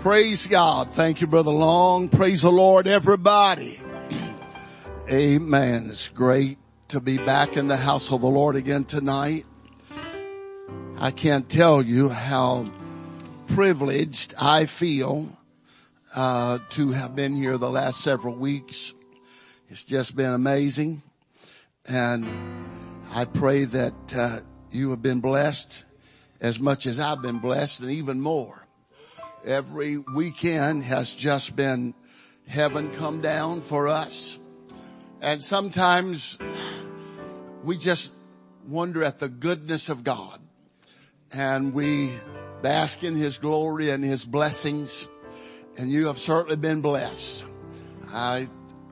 Praise God. Thank you, brother Long. Praise the Lord, everybody. Amen. It's great to be back in the house of the Lord again tonight. I can't tell you how privileged I feel uh, to have been here the last several weeks. It's just been amazing, and I pray that uh, you have been blessed as much as I've been blessed, and even more. Every weekend has just been heaven come down for us, and sometimes we just wonder at the goodness of God, and we bask in His glory and His blessings and you have certainly been blessed. I,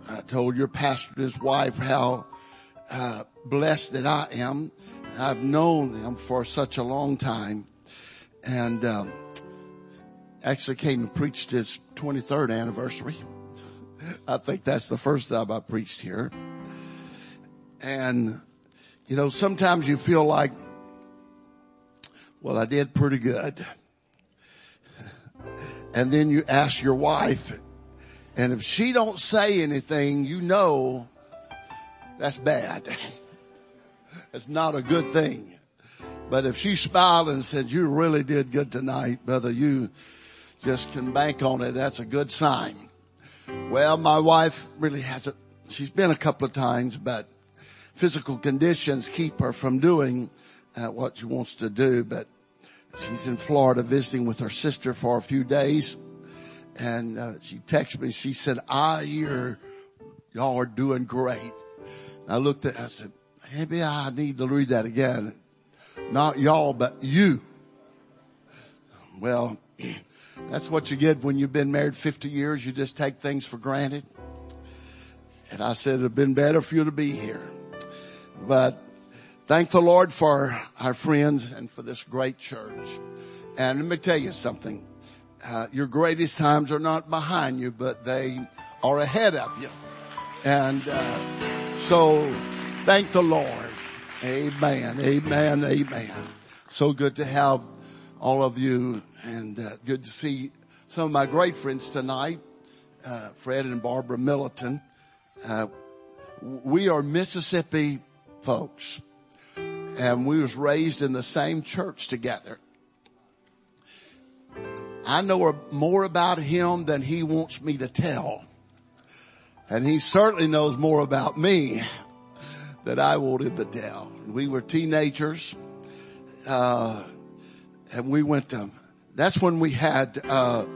I told your pastor and his wife how uh, blessed that I am. I've known them for such a long time, and um, actually came and preached his 23rd anniversary. I think that's the first time I preached here. And, you know, sometimes you feel like, well, I did pretty good and then you ask your wife and if she don't say anything, you know that's bad. It's not a good thing. But if she smiled and said, you really did good tonight, brother, you just can bank on it. That's a good sign. Well, my wife really hasn't, she's been a couple of times, but physical conditions keep her from doing uh, what she wants to do. But She's in Florida visiting with her sister for a few days. And uh, she texted me. She said, I hear y'all are doing great. I looked at, I said, maybe I need to read that again. Not y'all, but you. Well, that's what you get when you've been married 50 years. You just take things for granted. And I said, it'd have been better for you to be here. But Thank the Lord for our friends and for this great church. And let me tell you something. Uh, your greatest times are not behind you, but they are ahead of you. And uh, so thank the Lord. Amen. Amen. Amen. So good to have all of you and uh, good to see some of my great friends tonight, uh, Fred and Barbara Milliton. Uh, we are Mississippi folks and we was raised in the same church together. I know more about him than he wants me to tell. And he certainly knows more about me than I wanted to tell. We were teenagers, uh, and we went to, that's when we had, uh,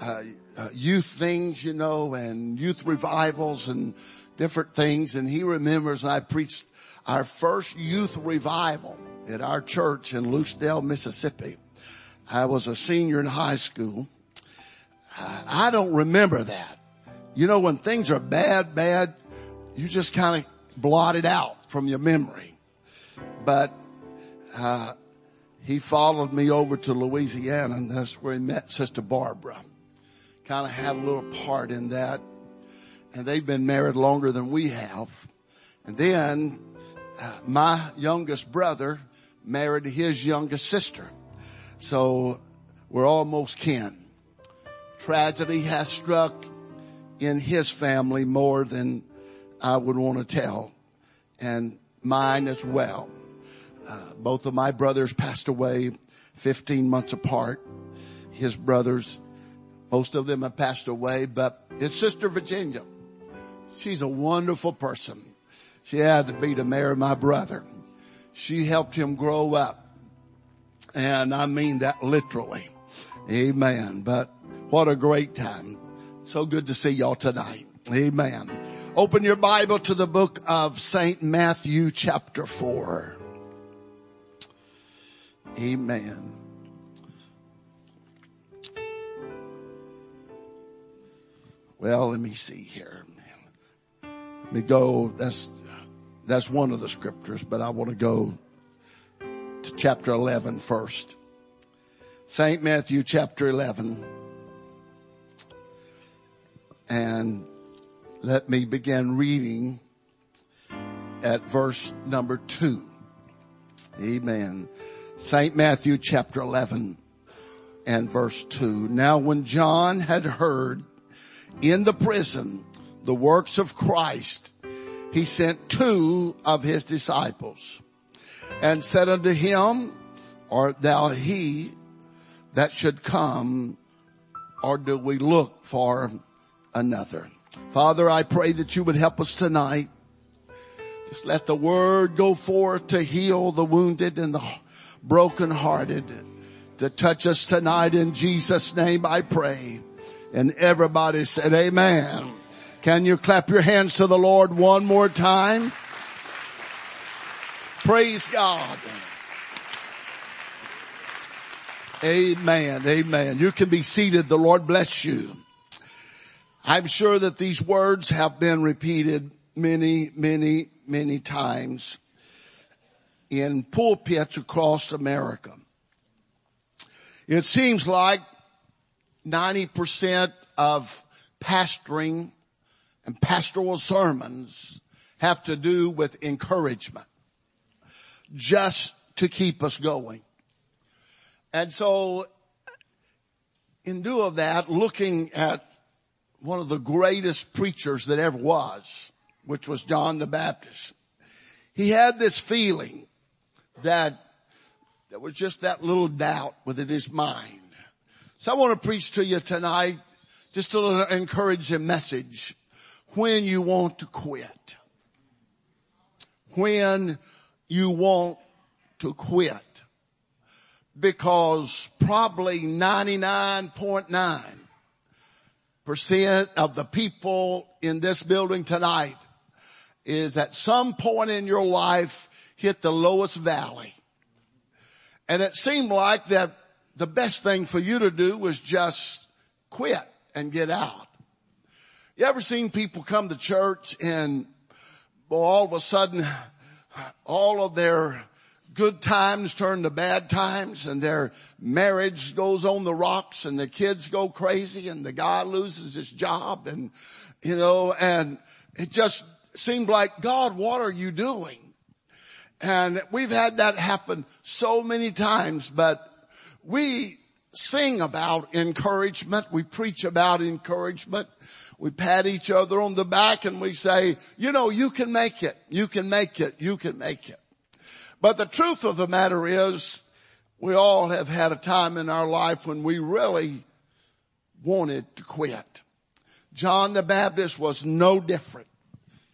uh, uh youth things, you know, and youth revivals and different things. And he remembers, and I preached our first youth revival at our church in Lucedale, Mississippi. I was a senior in high school. I don't remember that. You know, when things are bad, bad, you just kind of blot it out from your memory. But, uh, he followed me over to Louisiana and that's where he met Sister Barbara. Kind of had a little part in that. And they've been married longer than we have. And then my youngest brother married his youngest sister. So we're almost kin. Tragedy has struck in his family more than I would want to tell and mine as well. Uh, both of my brothers passed away 15 months apart. His brothers, most of them have passed away, but his sister Virginia, she's a wonderful person. She had to be to marry my brother. She helped him grow up. And I mean that literally. Amen. But what a great time. So good to see y'all tonight. Amen. Open your Bible to the book of St. Matthew chapter 4. Amen. Well, let me see here. Let me go. That's that's one of the scriptures, but I want to go to chapter 11 first. St. Matthew chapter 11. And let me begin reading at verse number two. Amen. St. Matthew chapter 11 and verse 2. Now when John had heard in the prison the works of Christ, he sent two of his disciples and said unto him, art thou he that should come or do we look for another? Father, I pray that you would help us tonight. Just let the word go forth to heal the wounded and the brokenhearted. To touch us tonight in Jesus name I pray. And everybody said amen. Can you clap your hands to the Lord one more time? Praise God. Amen. Amen. You can be seated. The Lord bless you. I'm sure that these words have been repeated many, many, many times in pulpits across America. It seems like 90% of pastoring and pastoral sermons have to do with encouragement just to keep us going. And so in lieu of that, looking at one of the greatest preachers that ever was, which was John the Baptist, he had this feeling that there was just that little doubt within his mind. So I want to preach to you tonight just a little encouraging message when you want to quit. When you want to quit because probably 99.9 percent of the people in this building tonight is at some point in your life hit the lowest valley. And it seemed like that the best thing for you to do was just quit and get out. You ever seen people come to church and all of a sudden all of their good times turn to bad times and their marriage goes on the rocks and the kids go crazy and the guy loses his job and, you know, and it just seemed like, God, what are you doing? And we've had that happen so many times, but we sing about encouragement. We preach about encouragement. We pat each other on the back and we say, you know, you can make it. You can make it. You can make it. But the truth of the matter is we all have had a time in our life when we really wanted to quit. John the Baptist was no different.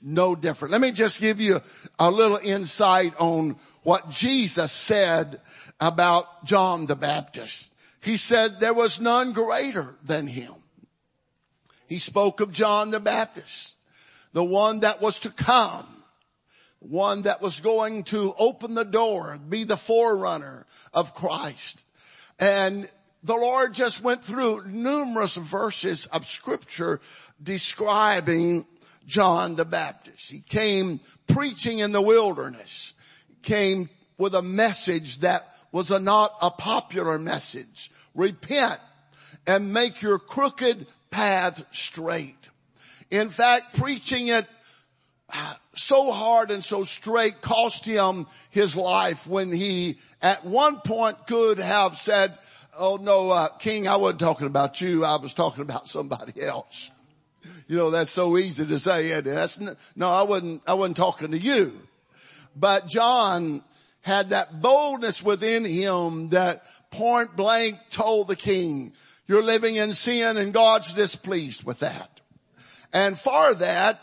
No different. Let me just give you a little insight on what Jesus said about John the Baptist. He said there was none greater than him. He spoke of John the Baptist, the one that was to come one that was going to open the door, be the forerunner of Christ. And the Lord just went through numerous verses of scripture describing John the Baptist. He came preaching in the wilderness, came with a message that was a not a popular message. Repent and make your crooked path straight. In fact, preaching it so hard and so straight cost him his life when he at one point could have said, oh no, uh, king, I wasn't talking about you. I was talking about somebody else. You know, that's so easy to say. And that's, no, I wasn't, I wasn't talking to you. But John had that boldness within him that point blank told the king, you're living in sin and God's displeased with that. And for that,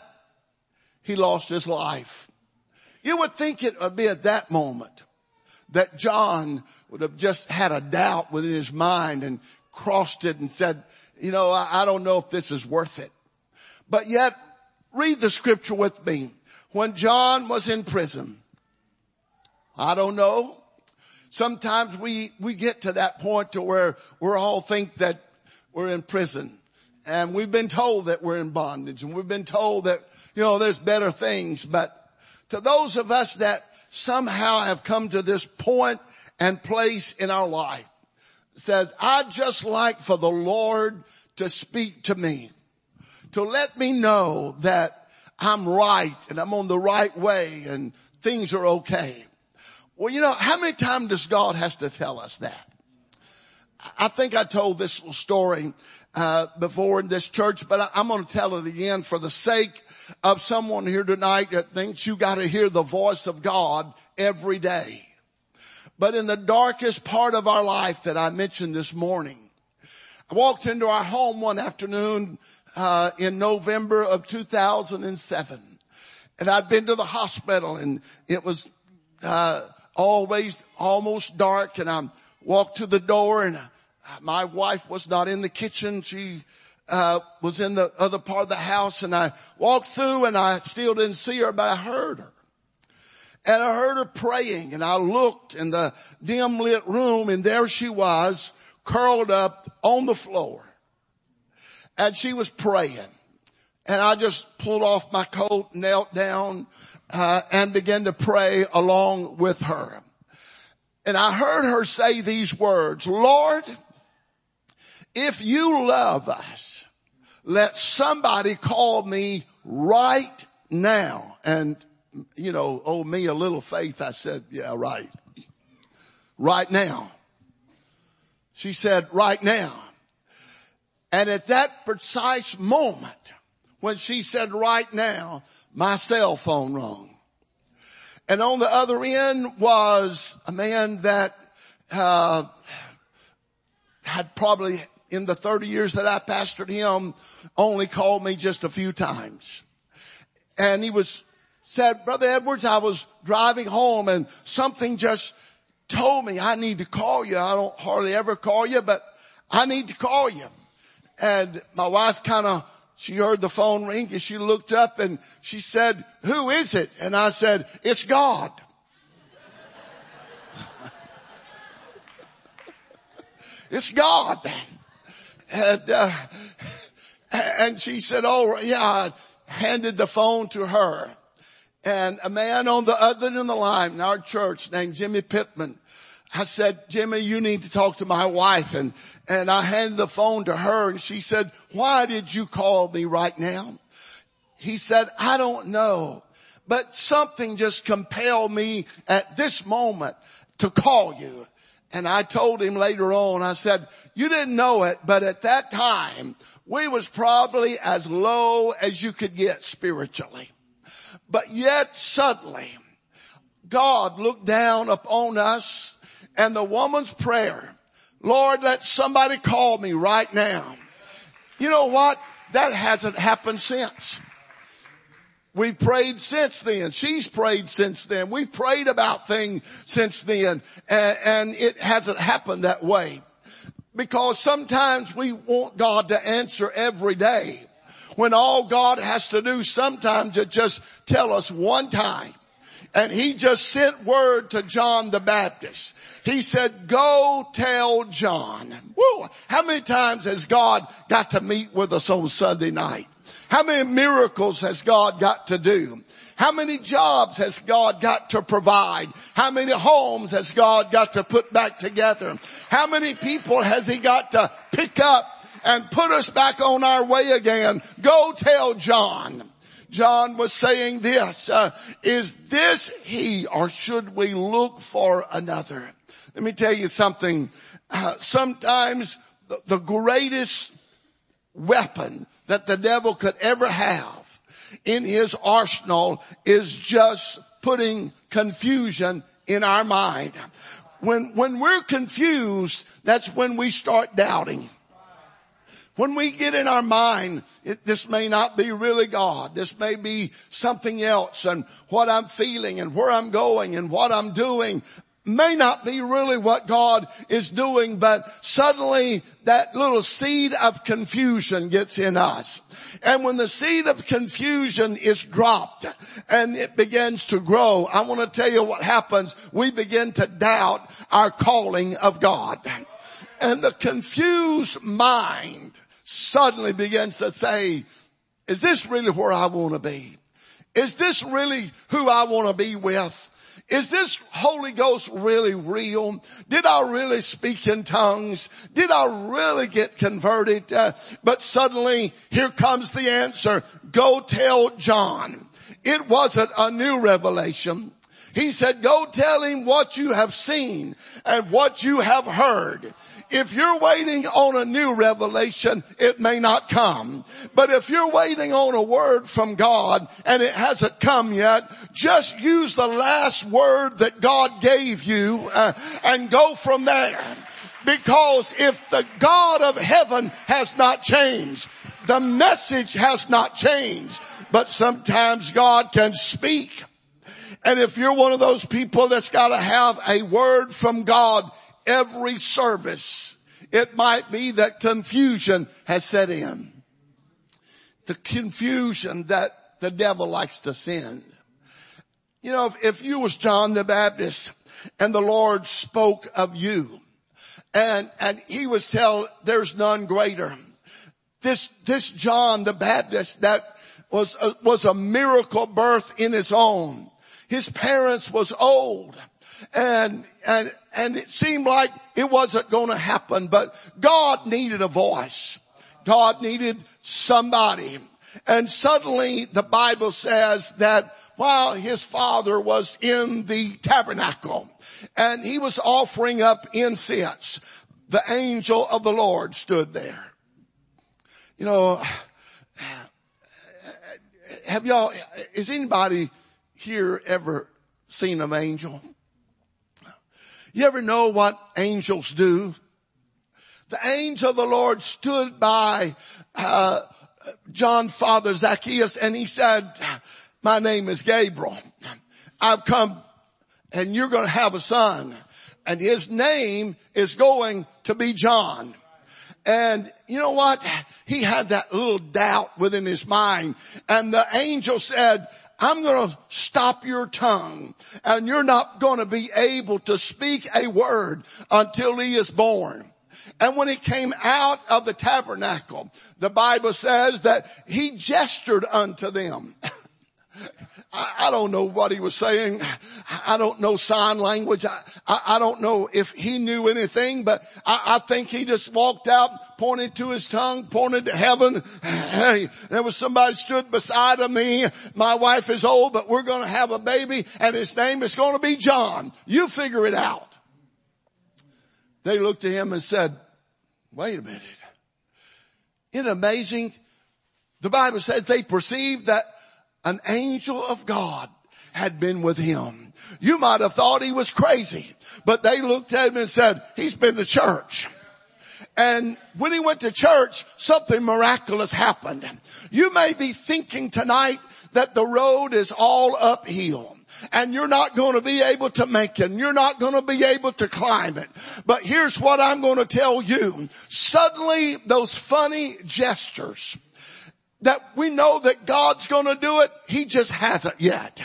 he lost his life. You would think it would be at that moment that John would have just had a doubt within his mind and crossed it and said, you know, I, don't know if this is worth it. But yet, read the scripture with me. When John was in prison, I don't know. Sometimes we, we get to that point to where we all think that we're in prison and we've been told that we're in bondage and we've been told that you know, there's better things, but to those of us that somehow have come to this point and place in our life says, I'd just like for the Lord to speak to me, to let me know that I'm right and I'm on the right way and things are okay. Well, you know, how many times does God has to tell us that? I think I told this little story uh, before in this church, but I, I'm going to tell it again for the sake of someone here tonight that thinks you got to hear the voice of God every day. But in the darkest part of our life that I mentioned this morning, I walked into our home one afternoon uh, in November of 2007, and I'd been to the hospital, and it was uh, always almost dark, and I walked to the door, and my wife was not in the kitchen. She uh, was in the other part of the house and I walked through and I still didn't see her, but I heard her. And I heard her praying and I looked in the dim lit room and there she was curled up on the floor. And she was praying. And I just pulled off my coat, knelt down, uh, and began to pray along with her. And I heard her say these words, Lord, if you love us, let somebody call me right now. And, you know, oh me a little faith. I said, yeah, right. Right now. She said, right now. And at that precise moment, when she said right now, my cell phone rang. And on the other end was a man that, uh, had probably in the 30 years that I pastored him only called me just a few times. And he was said, Brother Edwards, I was driving home and something just told me I need to call you. I don't hardly ever call you, but I need to call you. And my wife kind of, she heard the phone ring and she looked up and she said, who is it? And I said, it's God. it's God. And, uh, and she said, oh yeah, I handed the phone to her. And a man on the other end of the line in our church named Jimmy Pittman, I said, Jimmy, you need to talk to my wife. And, and I handed the phone to her and she said, why did you call me right now? He said, I don't know, but something just compelled me at this moment to call you. And I told him later on, I said, you didn't know it, but at that time, we was probably as low as you could get spiritually. But yet suddenly, God looked down upon us and the woman's prayer, Lord, let somebody call me right now. You know what? That hasn't happened since. We've prayed since then. She's prayed since then. We've prayed about things since then and, and it hasn't happened that way. Because sometimes we want God to answer every day when all God has to do sometimes is just tell us one time. And he just sent word to John the Baptist. He said, go tell John. Woo, how many times has God got to meet with us on Sunday night? How many miracles has God got to do? How many jobs has God got to provide? How many homes has God got to put back together? How many people has he got to pick up and put us back on our way again? Go tell John. John was saying this, uh, is this he or should we look for another? Let me tell you something. Uh, sometimes the, the greatest weapon that the devil could ever have in his arsenal is just putting confusion in our mind. When, when we're confused, that's when we start doubting. When we get in our mind, it, this may not be really God. This may be something else and what I'm feeling and where I'm going and what I'm doing may not be really what God is doing, but suddenly that little seed of confusion gets in us. And when the seed of confusion is dropped and it begins to grow, I want to tell you what happens. We begin to doubt our calling of God. And the confused mind suddenly begins to say, is this really where I want to be? Is this really who I want to be with? Is this Holy Ghost really real? Did I really speak in tongues? Did I really get converted? Uh, but suddenly here comes the answer. Go tell John. It wasn't a new revelation. He said, go tell him what you have seen and what you have heard. If you're waiting on a new revelation, it may not come. But if you're waiting on a word from God and it hasn't come yet, just use the last word that God gave you uh, and go from there. Because if the God of heaven has not changed, the message has not changed, but sometimes God can speak. And if you're one of those people that's got to have a word from God every service, it might be that confusion has set in. The confusion that the devil likes to send. You know, if, if you was John the Baptist and the Lord spoke of you and, and he was tell there's none greater. This, this John the Baptist that was a, was a miracle birth in his own. His parents was old and, and, and it seemed like it wasn't going to happen, but God needed a voice. God needed somebody. And suddenly the Bible says that while his father was in the tabernacle and he was offering up incense, the angel of the Lord stood there. You know, have y'all, is anybody here ever seen an angel? You ever know what angels do? The angel of the Lord stood by uh, John father Zacchaeus and he said, my name is Gabriel. I've come and you're going to have a son and his name is going to be John. And you know what? He had that little doubt within his mind and the angel said, I'm going to stop your tongue and you're not going to be able to speak a word until he is born. And when he came out of the tabernacle, the Bible says that he gestured unto them. I, don't know what he was saying. I don't know sign language. I, I, I don't know if he knew anything, but I, I, think he just walked out, pointed to his tongue, pointed to heaven. Hey, there was somebody stood beside of me. My wife is old, but we're going to have a baby and his name is going to be John. You figure it out. They looked at him and said, wait a minute. Isn't it amazing? The Bible says they perceived that an angel of God had been with him. You might have thought he was crazy, but they looked at him and said, he's been to church. And when he went to church, something miraculous happened. You may be thinking tonight that the road is all uphill and you're not going to be able to make it and you're not going to be able to climb it. But here's what I'm going to tell you. Suddenly those funny gestures that we know that God's gonna do it, He just hasn't yet.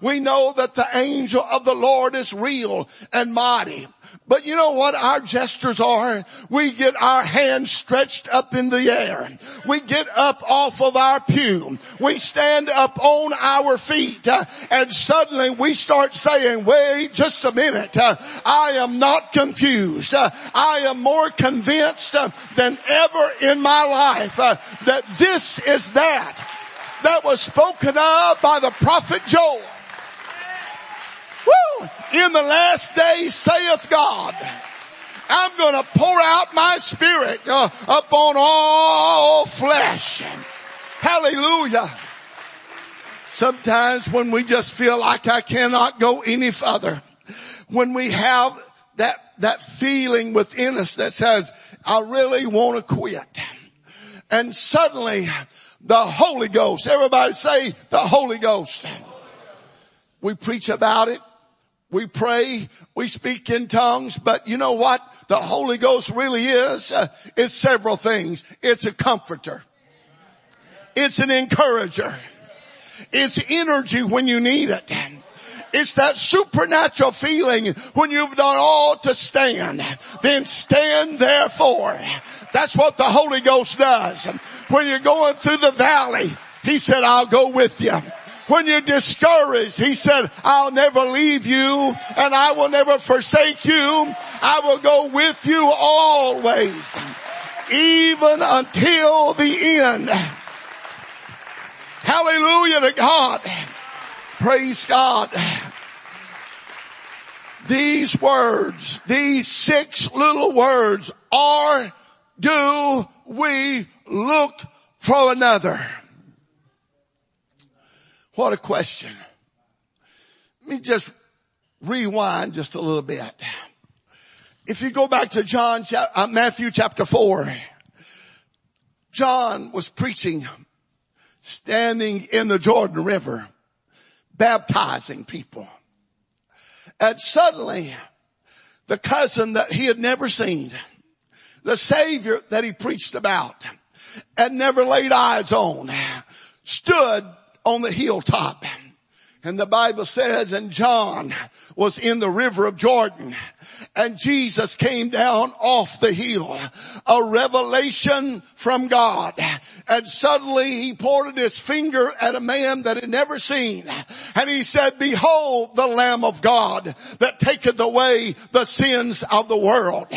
We know that the angel of the Lord is real and mighty. But you know what our gestures are? We get our hands stretched up in the air. We get up off of our pew. We stand up on our feet uh, and suddenly we start saying, wait just a minute. Uh, I am not confused. Uh, I am more convinced than ever in my life that this is that that was spoken of by the prophet Joel. Woo! In the last days saith God, I'm going to pour out my spirit uh, upon all flesh. Hallelujah. Sometimes when we just feel like I cannot go any further, when we have that, that feeling within us that says, I really want to quit. And suddenly the Holy Ghost, everybody say the Holy Ghost. We preach about it we pray, we speak in tongues, but you know what the Holy Ghost really is? Uh, it's several things. It's a comforter. It's an encourager. It's energy when you need it. It's that supernatural feeling when you've done all to stand, then stand therefore. That's what the Holy Ghost does. When you're going through the valley, He said, I'll go with you when you're discouraged, he said, I'll never leave you and I will never forsake you. I will go with you always, even until the end. Hallelujah to God. Praise God. these words, these six little words are, do we look for another? What a question. Let me just rewind just a little bit. If you go back to John, uh, Matthew chapter four, John was preaching, standing in the Jordan River, baptizing people. And suddenly, the cousin that he had never seen, the savior that he preached about and never laid eyes on, stood on the hilltop. And the Bible says, and John was in the river of Jordan and Jesus came down off the hill. A revelation from God. And suddenly he pointed his finger at a man that had never seen. And he said, behold the Lamb of God that taketh away the sins of the world.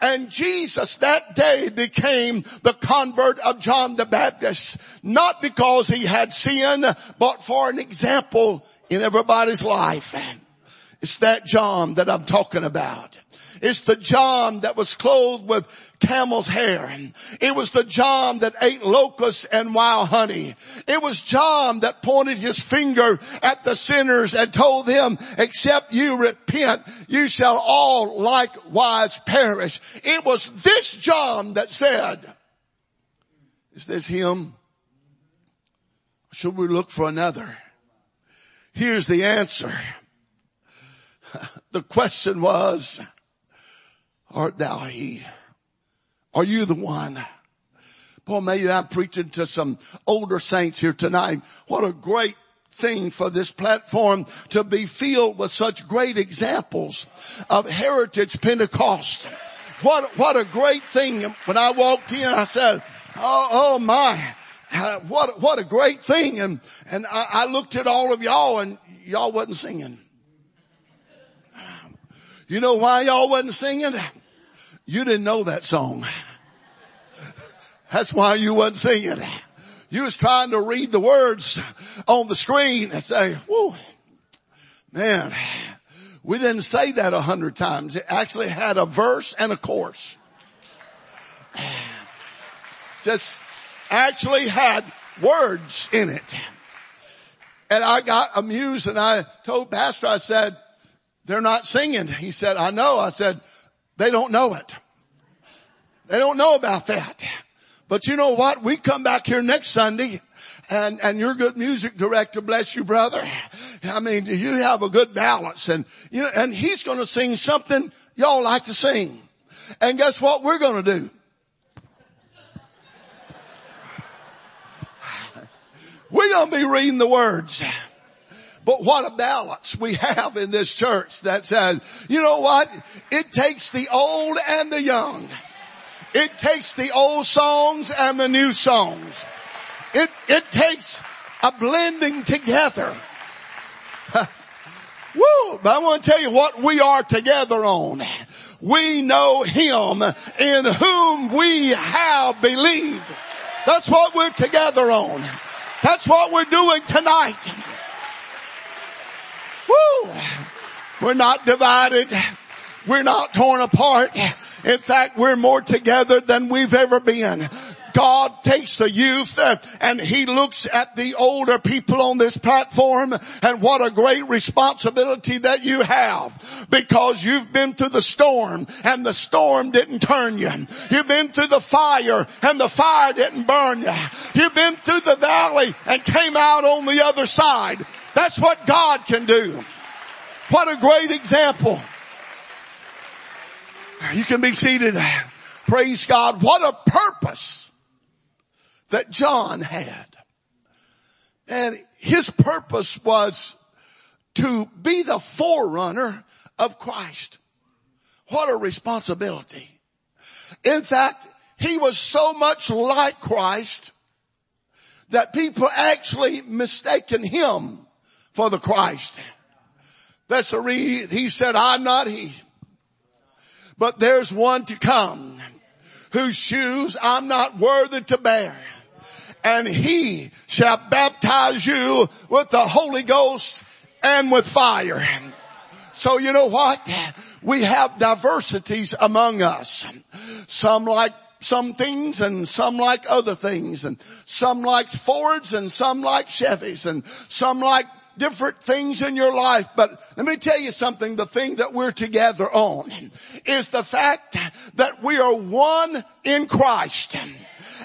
And Jesus that day became the convert of John the Baptist. Not because he had sin, but for an example in everybody's life. It's that John that I'm talking about. It's the John that was clothed with camel's hair. It was the John that ate locusts and wild honey. It was John that pointed his finger at the sinners and told them, except you repent, you shall all likewise perish. It was this John that said, is this him? Should we look for another? Here's the answer. The question was, art thou he? Are you the one? Boy, maybe I'm preaching to some older saints here tonight. What a great thing for this platform to be filled with such great examples of heritage Pentecost. What, what a great thing. When I walked in, I said, oh, oh my, what, what a great thing. And, and I, I looked at all of y'all and y'all wasn't singing. You know why y'all wasn't singing? You didn't know that song. That's why you wasn't singing. You was trying to read the words on the screen and say, whoa, man, we didn't say that a hundred times. It actually had a verse and a chorus. Just actually had words in it. And I got amused and I told pastor, I said, they're not singing. He said, I know. I said, they don't know it. They don't know about that. But you know what? We come back here next Sunday and, and your good music director, bless you brother. I mean, do you have a good balance and, you know, and he's going to sing something y'all like to sing. And guess what we're going to do? We're going to be reading the words. But what a balance we have in this church that says, you know what? It takes the old and the young. It takes the old songs and the new songs. It, it takes a blending together. Woo! But I want to tell you what we are together on. We know Him in whom we have believed. That's what we're together on. That's what we're doing tonight. Woo! We're not divided. We're not torn apart. In fact, we're more together than we've ever been. God takes the youth uh, and he looks at the older people on this platform and what a great responsibility that you have because you've been through the storm and the storm didn't turn you. You've been through the fire and the fire didn't burn you. You've been through the valley and came out on the other side. That's what God can do. What a great example. You can be seated. Praise God. What a purpose that John had. And his purpose was to be the forerunner of Christ. What a responsibility. In fact, he was so much like Christ that people actually mistaken him for the Christ. That's the reason he said, I'm not he. But there's one to come whose shoes I'm not worthy to bear. And he shall baptize you with the Holy Ghost and with fire. So you know what? We have diversities among us. Some like some things and some like other things and some like Fords and some like Chevys and some like different things in your life. But let me tell you something. The thing that we're together on is the fact that we are one in Christ.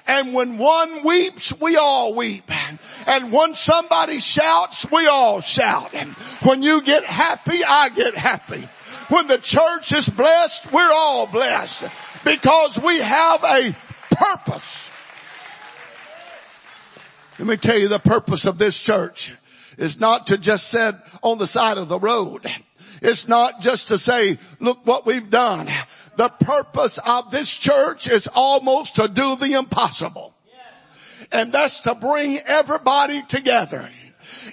And when one weeps, we all weep. And when somebody shouts, we all shout. When you get happy, I get happy. When the church is blessed, we're all blessed because we have a purpose. Let me tell you the purpose of this church is not to just sit on the side of the road. It's not just to say, look what we've done. The purpose of this church is almost to do the impossible. And that's to bring everybody together.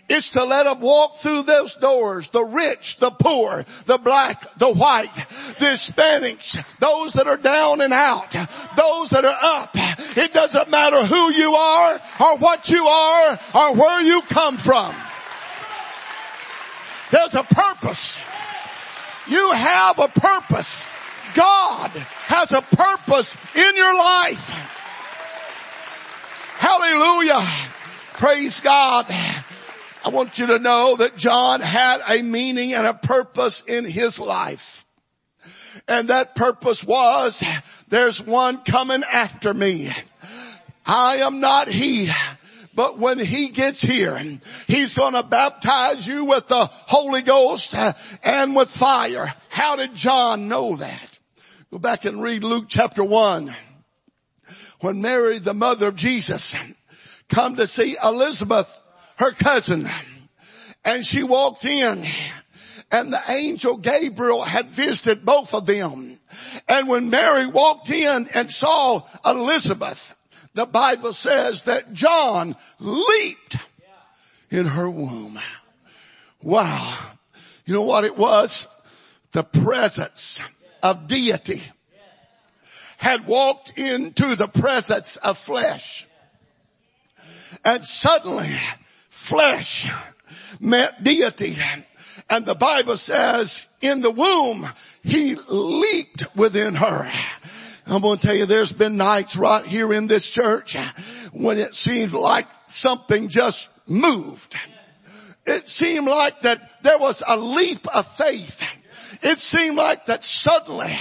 It's to let them walk through those doors, the rich, the poor, the black, the white, the Hispanics, those that are down and out, those that are up. It doesn't matter who you are or what you are or where you come from. There's a purpose. You have a purpose. God has a purpose in your life. Hallelujah. Praise God. I want you to know that John had a meaning and a purpose in his life. And that purpose was, there's one coming after me. I am not he. But when he gets here, he's gonna baptize you with the Holy Ghost and with fire. How did John know that? Go back and read Luke chapter one. When Mary, the mother of Jesus, come to see Elizabeth, her cousin, and she walked in and the angel Gabriel had visited both of them. And when Mary walked in and saw Elizabeth, the Bible says that John leaped in her womb. Wow. You know what it was? The presence of deity had walked into the presence of flesh. And suddenly flesh met deity. And the Bible says in the womb, he leaped within her. I'm going to tell you there's been nights right here in this church when it seemed like something just moved. It seemed like that there was a leap of faith it seemed like that suddenly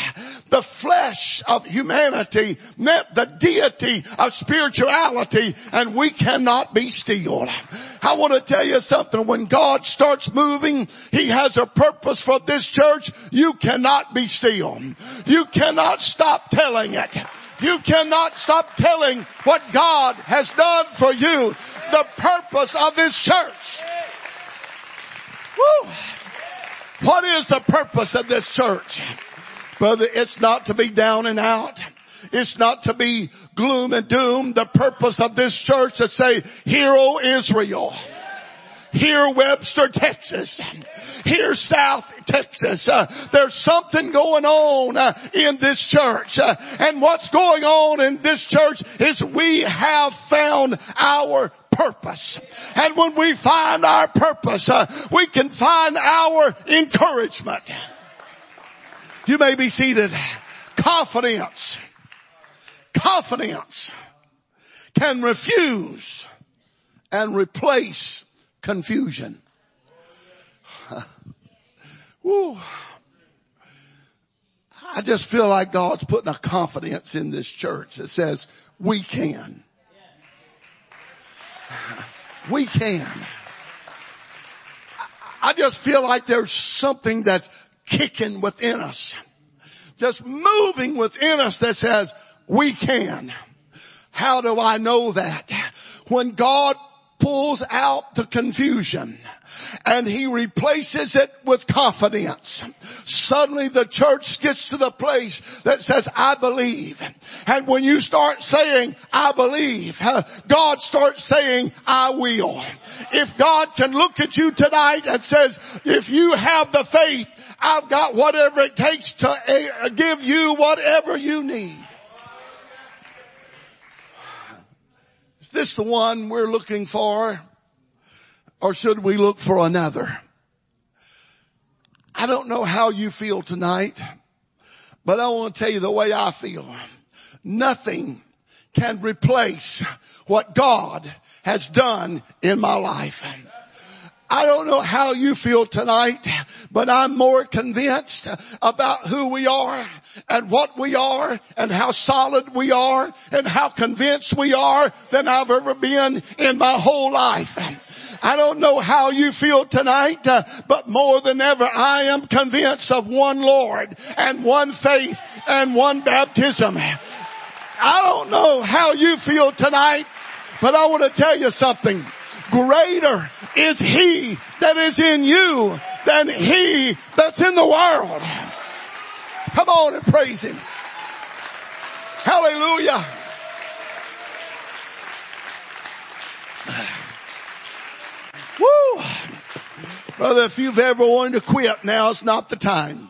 the flesh of humanity met the deity of spirituality and we cannot be still. I want to tell you something. When God starts moving, He has a purpose for this church. You cannot be still. You cannot stop telling it. You cannot stop telling what God has done for you. The purpose of this church. Woo. What is the purpose of this church? Brother, it's not to be down and out. It's not to be gloom and doom. The purpose of this church is to say, hear O Israel. Hear Webster, Texas. Hear South Texas. Uh, there's something going on uh, in this church. Uh, and what's going on in this church is we have found our purpose. And when we find our purpose, uh, we can find our encouragement. You may be seated. Confidence. Confidence can refuse and replace confusion. Woo. I just feel like God's putting a confidence in this church that says we can. We can. I just feel like there's something that's kicking within us. Just moving within us that says we can. How do I know that? When God pulls out the confusion and he replaces it with confidence. Suddenly the church gets to the place that says, I believe. And when you start saying, I believe, God starts saying, I will. If God can look at you tonight and says, if you have the faith, I've got whatever it takes to eh, give you whatever you need. This the one we're looking for? Or should we look for another? I don't know how you feel tonight, but I want to tell you the way I feel. Nothing can replace what God has done in my life. I don't know how you feel tonight, but I'm more convinced about who we are and what we are and how solid we are and how convinced we are than I've ever been in my whole life. I don't know how you feel tonight, uh, but more than ever I am convinced of one Lord and one faith and one baptism. I don't know how you feel tonight, but I want to tell you something. Greater is he that is in you than he that's in the world. Come on and praise him. Hallelujah. Woo! Brother, if you've ever wanted to quit, now's not the time.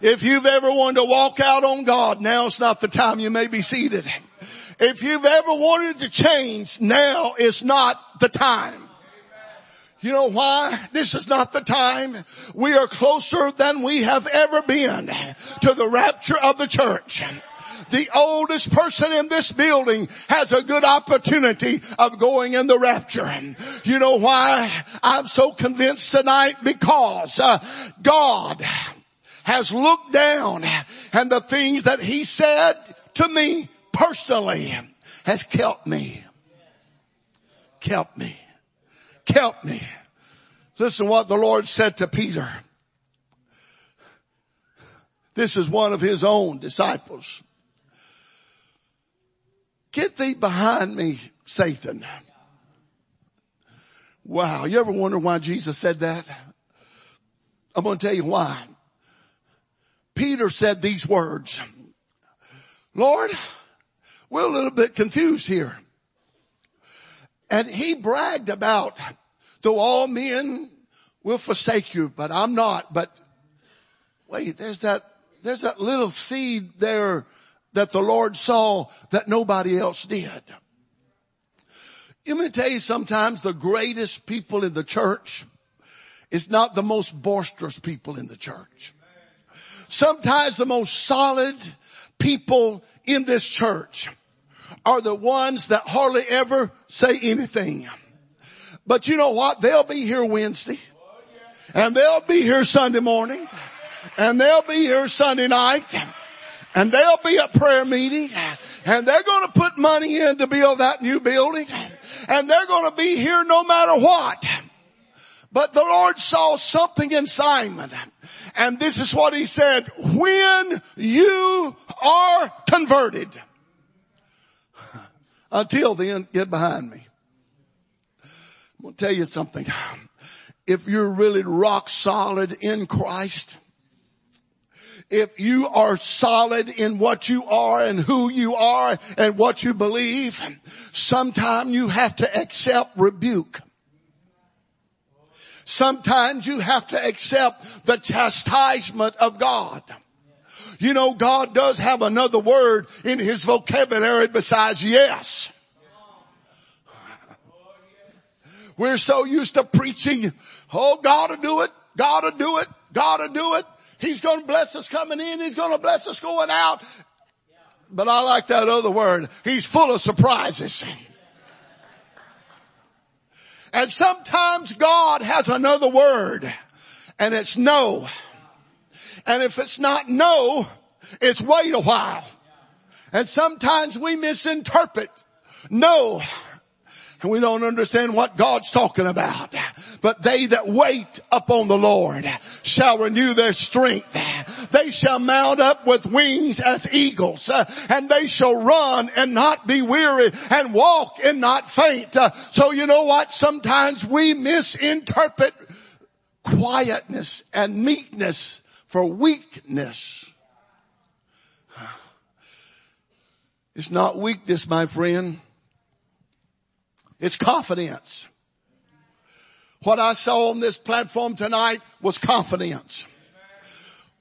If you've ever wanted to walk out on God, now's not the time. You may be seated. If you've ever wanted to change, now is not the time. You know why? This is not the time. We are closer than we have ever been to the rapture of the church. The oldest person in this building has a good opportunity of going in the rapture. And you know why I'm so convinced tonight? Because uh, God has looked down and the things that he said to me personally has kept me. Kept me. Kept me. Listen what the Lord said to Peter. This is one of his own disciples. Get thee behind me, Satan. Wow. You ever wonder why Jesus said that? I'm going to tell you why. Peter said these words. Lord, we're a little bit confused here. And he bragged about, though all men will forsake you, but I'm not. But wait, there's that, there's that little seed there that the Lord saw that nobody else did. Let me tell you sometimes the greatest people in the church is not the most boisterous people in the church. Sometimes the most solid people in this church are the ones that hardly ever say anything. But you know what? They'll be here Wednesday. And they'll be here Sunday morning. And they'll be here Sunday night. And they'll be at prayer meeting. And they're going to put money in to build that new building. And they're going to be here no matter what. But the Lord saw something in Simon. And this is what he said, when you are converted, until then, get behind me. I'm going to tell you something. If you're really rock solid in Christ, if you are solid in what you are and who you are and what you believe, sometimes you have to accept rebuke. Sometimes you have to accept the chastisement of God. You know, God does have another word in his vocabulary besides yes. We're so used to preaching, oh, God will do it, God will do it, God will do it. He's going to bless us coming in, He's going to bless us going out. But I like that other word. He's full of surprises. And sometimes God has another word and it's no. And if it's not no, it's wait a while. And sometimes we misinterpret no. And we don't understand what God's talking about. But they that wait upon the Lord shall renew their strength. They shall mount up with wings as eagles and they shall run and not be weary and walk and not faint. So you know what? Sometimes we misinterpret quietness and meekness for weakness. It's not weakness, my friend. It's confidence. What I saw on this platform tonight was confidence.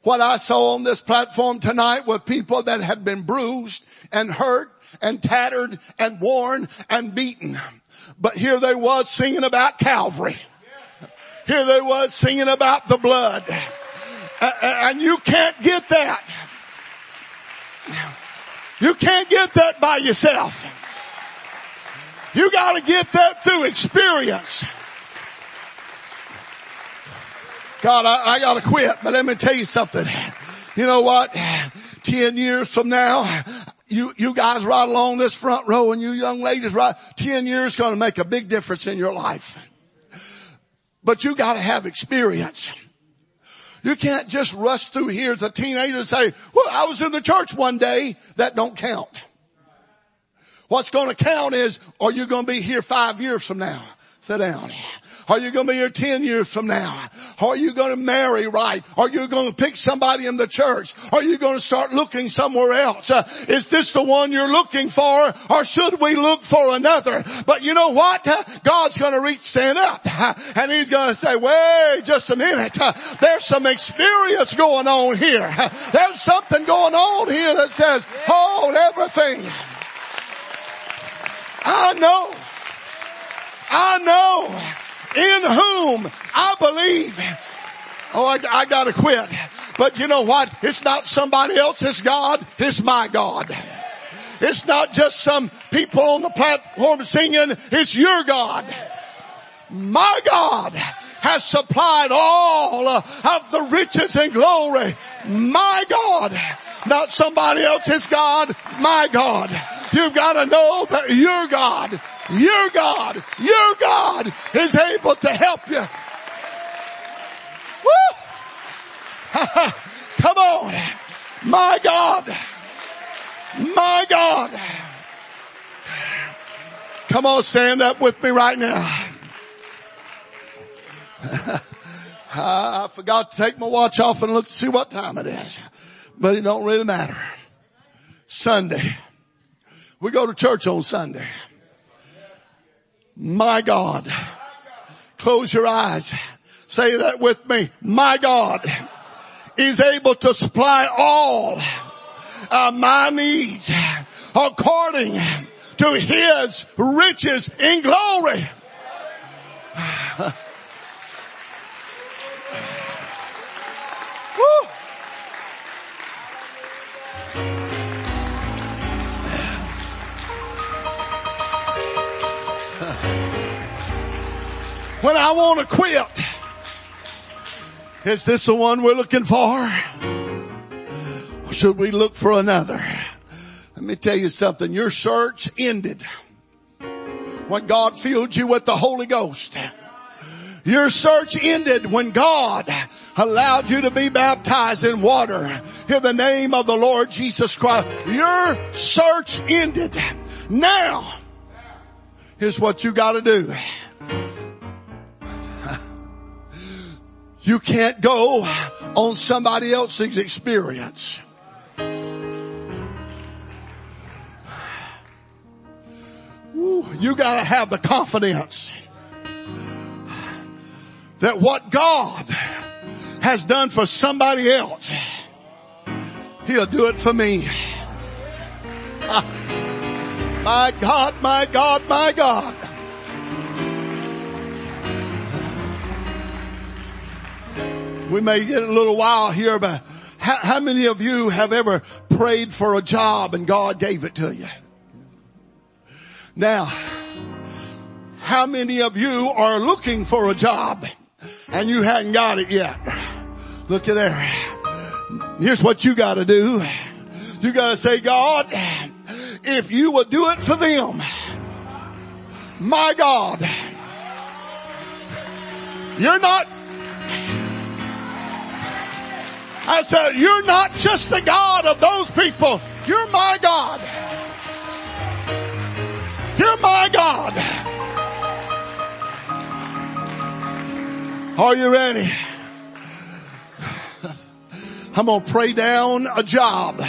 What I saw on this platform tonight were people that had been bruised and hurt and tattered and worn and beaten. But here they was singing about Calvary. Here they was singing about the blood. And you can't get that. You can't get that by yourself. You gotta get that through experience. God, I, I gotta quit, but let me tell you something. You know what? Ten years from now, you, you guys right along this front row and you young ladies right, ten years gonna make a big difference in your life. But you gotta have experience. You can't just rush through here as a teenager and say, well, I was in the church one day. That don't count. What's going to count is, are you going to be here five years from now? Sit down. Are you going to be here 10 years from now? Are you going to marry right? Are you going to pick somebody in the church? Are you going to start looking somewhere else? Uh, is this the one you're looking for or should we look for another? But you know what? Uh, God's going to reach stand up uh, and he's going to say, wait just a minute. Uh, there's some experience going on here. There's something going on here that says, hold everything. I know. I know in whom I believe. Oh, I, I gotta quit. But you know what? It's not somebody else's God. It's my God. It's not just some people on the platform singing. It's your God. My God has supplied all of the riches and glory. My God. Not somebody else's God. My God. You've got to know that your God, your God, your God is able to help you. Woo! Come on. My God. My God. Come on, stand up with me right now. I forgot to take my watch off and look to see what time it is. But it don't really matter. Sunday. We go to church on Sunday. My God. Close your eyes. Say that with me. My God is able to supply all my needs according to his riches in glory. I want to quit. Is this the one we're looking for? Or should we look for another? Let me tell you something. Your search ended when God filled you with the Holy Ghost. Your search ended when God allowed you to be baptized in water in the name of the Lord Jesus Christ. Your search ended. Now, here's what you gotta do. You can't go on somebody else's experience. you gotta have the confidence that what God has done for somebody else, He'll do it for me. My God, my God, my God. We may get a little while here, but how, how many of you have ever prayed for a job and God gave it to you? Now, how many of you are looking for a job and you hadn't got it yet? Look at there. Here's what you gotta do. You gotta say, God, if you will do it for them, my God, you're not I said, you're not just the God of those people. You're my God. You're my God. Are you ready? I'm going to pray down a job.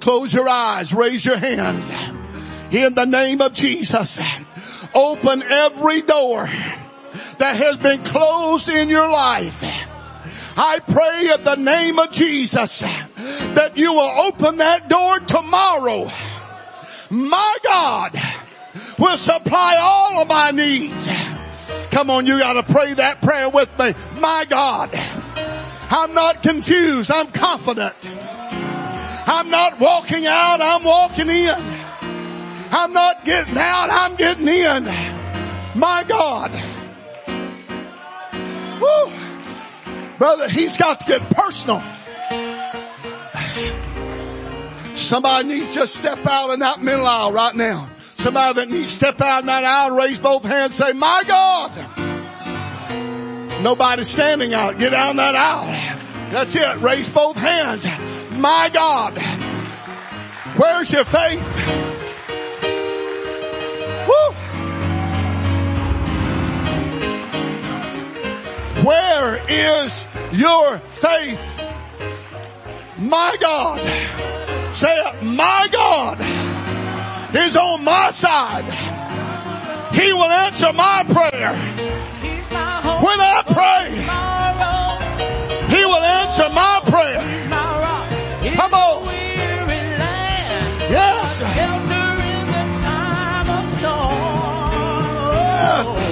Close your eyes. Raise your hands. In the name of Jesus. Open every door that has been closed in your life I pray in the name of Jesus that you will open that door tomorrow. My God will supply all of my needs Come on, you gotta pray that prayer with me. My God, I'm not confused. I'm confident. I'm not walking out. I'm walking in. I'm not getting out. I'm getting in. My God. Woo. Brother, he's got to get personal. Somebody needs to step out in that middle aisle right now. Somebody that needs to step out in that aisle raise both hands and say, my God. Nobody standing out. Get down that aisle. That's it. Raise both hands. My God. Where's your faith? Woo. Where is your faith. My God, say it, my God is on my side. He will answer my prayer. When I pray, He will answer my prayer. Come on. Yes. Yes.